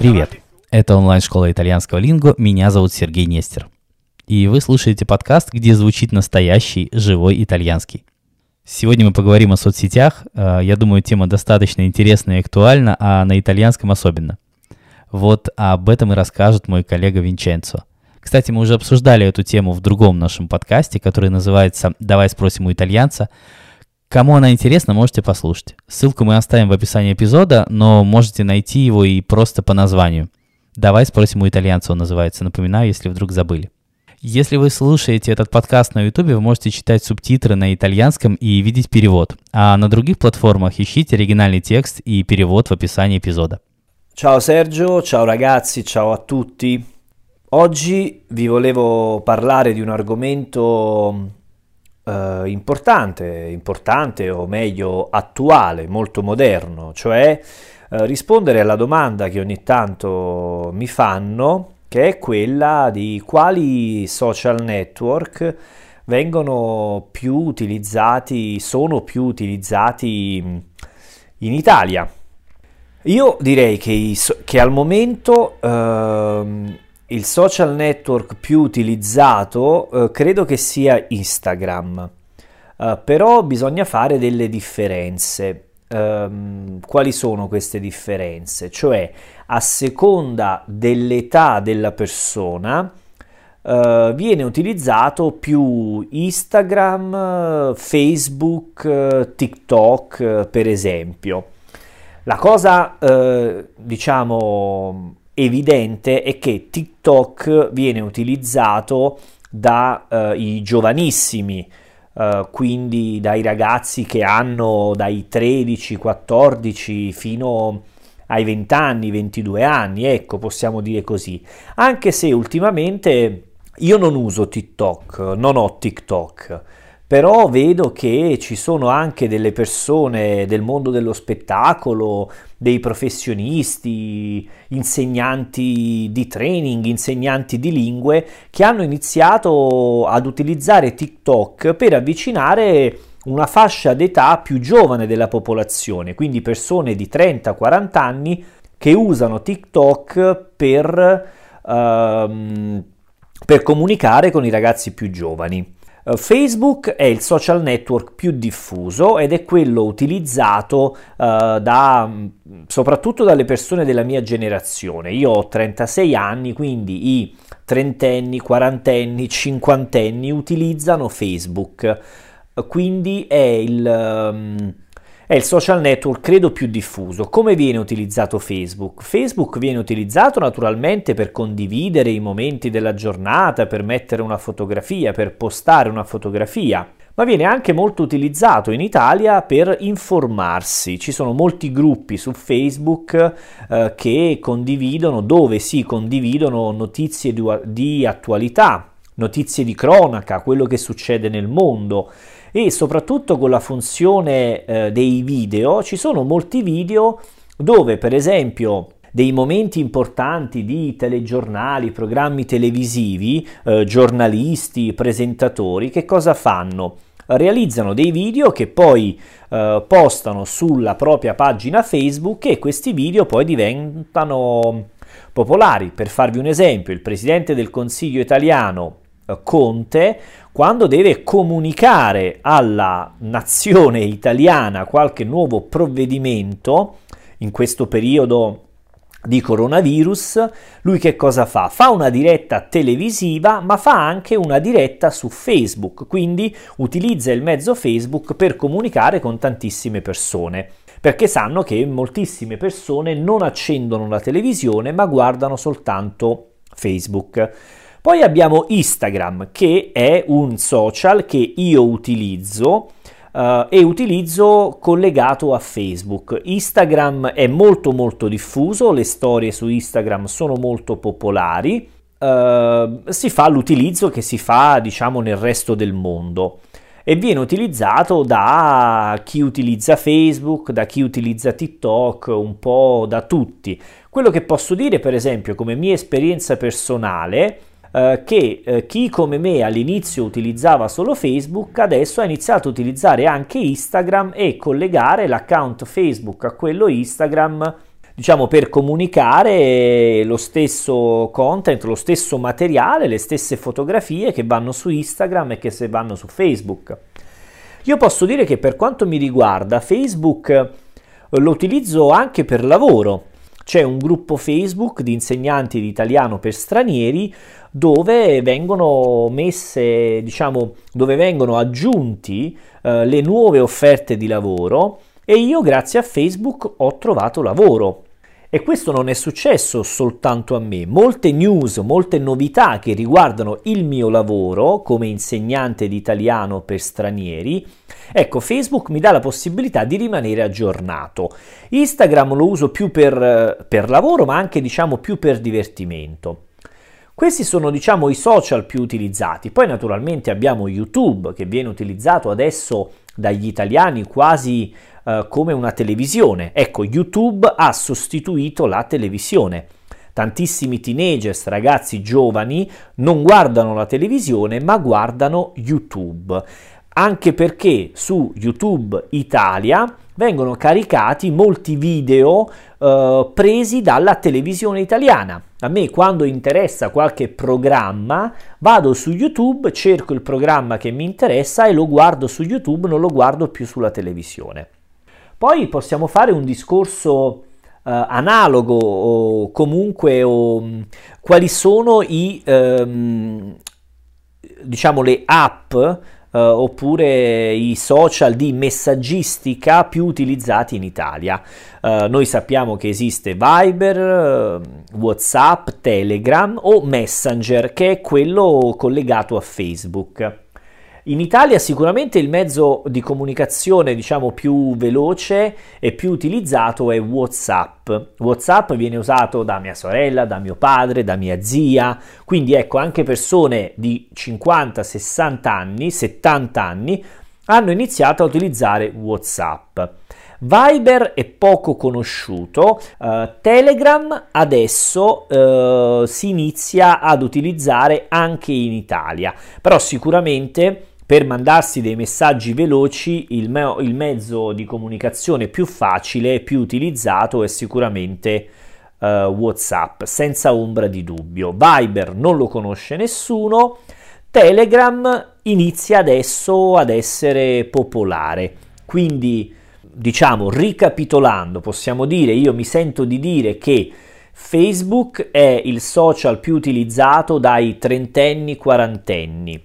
Привет! Это онлайн-школа итальянского линго, меня зовут Сергей Нестер. И вы слушаете подкаст, где звучит настоящий, живой итальянский. Сегодня мы поговорим о соцсетях. Э, я думаю, тема достаточно интересна и актуальна, а на итальянском особенно. Вот об этом и расскажет мой коллега Винченцо. Кстати, мы уже обсуждали эту тему в другом нашем подкасте, который называется «Давай спросим у итальянца». Кому она интересна, можете послушать. Ссылку мы оставим в описании эпизода, но можете найти его и просто по названию. «Давай спросим у итальянца» он называется, напоминаю, если вдруг забыли. Если вы слушаете этот подкаст на YouTube, вы можете читать субтитры на итальянском и видеть перевод. А на других платформах ищите оригинальный текст и перевод в описании эпизода. Ciao Sergio, ciao ragazzi, ciao a tutti. Oggi vi volevo parlare di un argomento eh, importante, importante o meglio attuale, molto moderno, cioè eh, rispondere alla domanda che ogni tanto mi fanno, che è quella di quali social network vengono più utilizzati, sono più utilizzati in Italia. Io direi che, che al momento ehm, il social network più utilizzato eh, credo che sia Instagram, uh, però bisogna fare delle differenze. Um, quali sono queste differenze? Cioè, a seconda dell'età della persona, uh, viene utilizzato più Instagram, Facebook, TikTok, per esempio. La cosa, uh, diciamo, evidente è che TikTok viene utilizzato dai uh, giovanissimi, uh, quindi dai ragazzi che hanno dai 13, 14 fino ai 20 anni, 22 anni, ecco, possiamo dire così. Anche se ultimamente io non uso TikTok, non ho TikTok però vedo che ci sono anche delle persone del mondo dello spettacolo, dei professionisti, insegnanti di training, insegnanti di lingue, che hanno iniziato ad utilizzare TikTok per avvicinare una fascia d'età più giovane della popolazione, quindi persone di 30-40 anni che usano TikTok per, uh, per comunicare con i ragazzi più giovani. Eh, Facebook è il social network più diffuso ed è quello utilizzato uh, da, mm, soprattutto dalle persone della mia generazione. Io ho 36 anni, quindi i trentenni, quarantenni, cinquantenni utilizzano Facebook. quindi è il... Um, è il social network credo più diffuso. Come viene utilizzato Facebook? Facebook viene utilizzato naturalmente per condividere i momenti della giornata, per mettere una fotografia, per postare una fotografia ma viene anche molto utilizzato in Italia per informarsi. Ci sono molti gruppi su Facebook eh, che condividono, dove si condividono notizie di, di attualità, notizie di cronaca, quello che succede nel mondo e soprattutto con la funzione eh, dei video ci sono molti video dove per esempio dei momenti importanti di telegiornali, programmi televisivi, eh, giornalisti, presentatori, che cosa fanno? Realizzano dei video che poi eh, postano sulla propria pagina Facebook e questi video poi diventano popolari. Per farvi un esempio, il presidente del Consiglio italiano Conte quando deve comunicare alla nazione italiana qualche nuovo provvedimento in questo periodo di coronavirus, lui che cosa fa? Fa una diretta televisiva, ma fa anche una diretta su Facebook, quindi utilizza il mezzo Facebook per comunicare con tantissime persone, perché sanno che moltissime persone non accendono la televisione, ma guardano soltanto Facebook. Poi abbiamo Instagram, che è un social che io utilizzo uh, e utilizzo collegato a Facebook. Instagram è molto molto diffuso, le storie su Instagram sono molto popolari. Uh, si fa l'utilizzo che si fa, diciamo, nel resto del mondo e viene utilizzato da chi utilizza Facebook, da chi utilizza TikTok, un po' da tutti. Quello che posso dire, per esempio, come mia esperienza personale, eh, che eh, chi come me all'inizio utilizzava solo Facebook adesso ha iniziato a utilizzare anche Instagram e collegare l'account Facebook a quello Instagram diciamo, per comunicare lo stesso content, lo stesso materiale, le stesse fotografie che vanno su Instagram e che se vanno su Facebook. Io posso dire che per quanto mi riguarda Facebook eh, lo utilizzo anche per lavoro. C'è un gruppo Facebook di insegnanti di italiano per stranieri dove vengono messe, diciamo, dove vengono aggiunti eh, le nuove offerte di lavoro e io grazie a Facebook ho trovato lavoro. E questo non è successo soltanto a me. Molte news, molte novità che riguardano il mio lavoro come insegnante di italiano per stranieri, ecco, Facebook mi dà la possibilità di rimanere aggiornato. Instagram lo uso più per, per lavoro, ma anche diciamo più per divertimento. Questi sono diciamo i social più utilizzati. Poi naturalmente abbiamo YouTube che viene utilizzato adesso dagli italiani quasi eh, come una televisione. Ecco, YouTube ha sostituito la televisione. Tantissimi teenagers, ragazzi giovani, non guardano la televisione ma guardano YouTube. Anche perché su YouTube Italia vengono caricati molti video eh, presi dalla televisione italiana. A me quando interessa qualche programma vado su YouTube, cerco il programma che mi interessa e lo guardo su YouTube, non lo guardo più sulla televisione. Poi possiamo fare un discorso Uh, analogo o comunque o, um, quali sono i um, diciamo le app uh, oppure i social di messaggistica più utilizzati in Italia. Uh, noi sappiamo che esiste Viber, WhatsApp, Telegram o Messenger che è quello collegato a Facebook. In Italia sicuramente il mezzo di comunicazione diciamo più veloce e più utilizzato è WhatsApp. WhatsApp viene usato da mia sorella, da mio padre, da mia zia, quindi ecco anche persone di 50, 60 anni, 70 anni hanno iniziato a utilizzare WhatsApp. Viber è poco conosciuto, uh, Telegram adesso uh, si inizia ad utilizzare anche in Italia, però sicuramente per mandarsi dei messaggi veloci il, me- il mezzo di comunicazione più facile e più utilizzato è sicuramente uh, WhatsApp, senza ombra di dubbio. Viber non lo conosce nessuno, Telegram inizia adesso ad essere popolare, quindi diciamo ricapitolando possiamo dire, io mi sento di dire che Facebook è il social più utilizzato dai trentenni, quarantenni.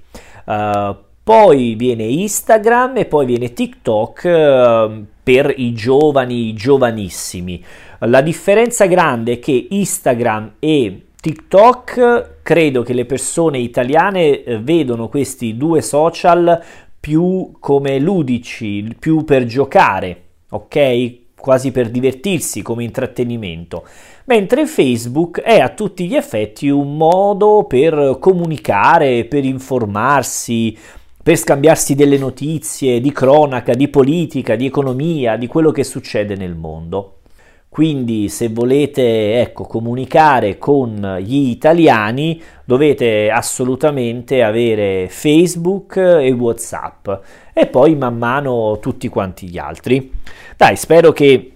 Uh, poi viene Instagram e poi viene TikTok eh, per i giovani, i giovanissimi. La differenza grande è che Instagram e TikTok credo che le persone italiane eh, vedono questi due social più come ludici, più per giocare, ok? Quasi per divertirsi come intrattenimento. Mentre Facebook è a tutti gli effetti un modo per comunicare, per informarsi, per scambiarsi delle notizie di cronaca, di politica, di economia, di quello che succede nel mondo. Quindi se volete ecco, comunicare con gli italiani dovete assolutamente avere Facebook e Whatsapp e poi man mano tutti quanti gli altri. Dai, spero che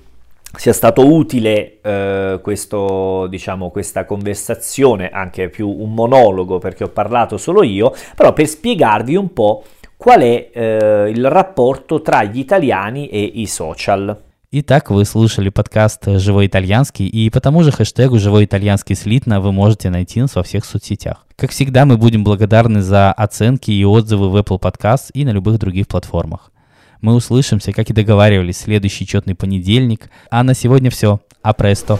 sia stato utile eh, questo, diciamo, questa conversazione, anche più un monologo perché ho parlato solo io, però per spiegarvi un po' qual è eh, il rapporto tra gli italiani e i social. Итак, вы слушали подкаст «Живой итальянский», и по тому же хэштегу «Живой итальянский слитно» вы можете найти нас во всех соцсетях. Как всегда, мы будем благодарны за оценки и отзывы в Apple Podcast и на любых других платформах. Мы услышимся, как и договаривались, следующий четный понедельник. А на сегодня все. Апресто.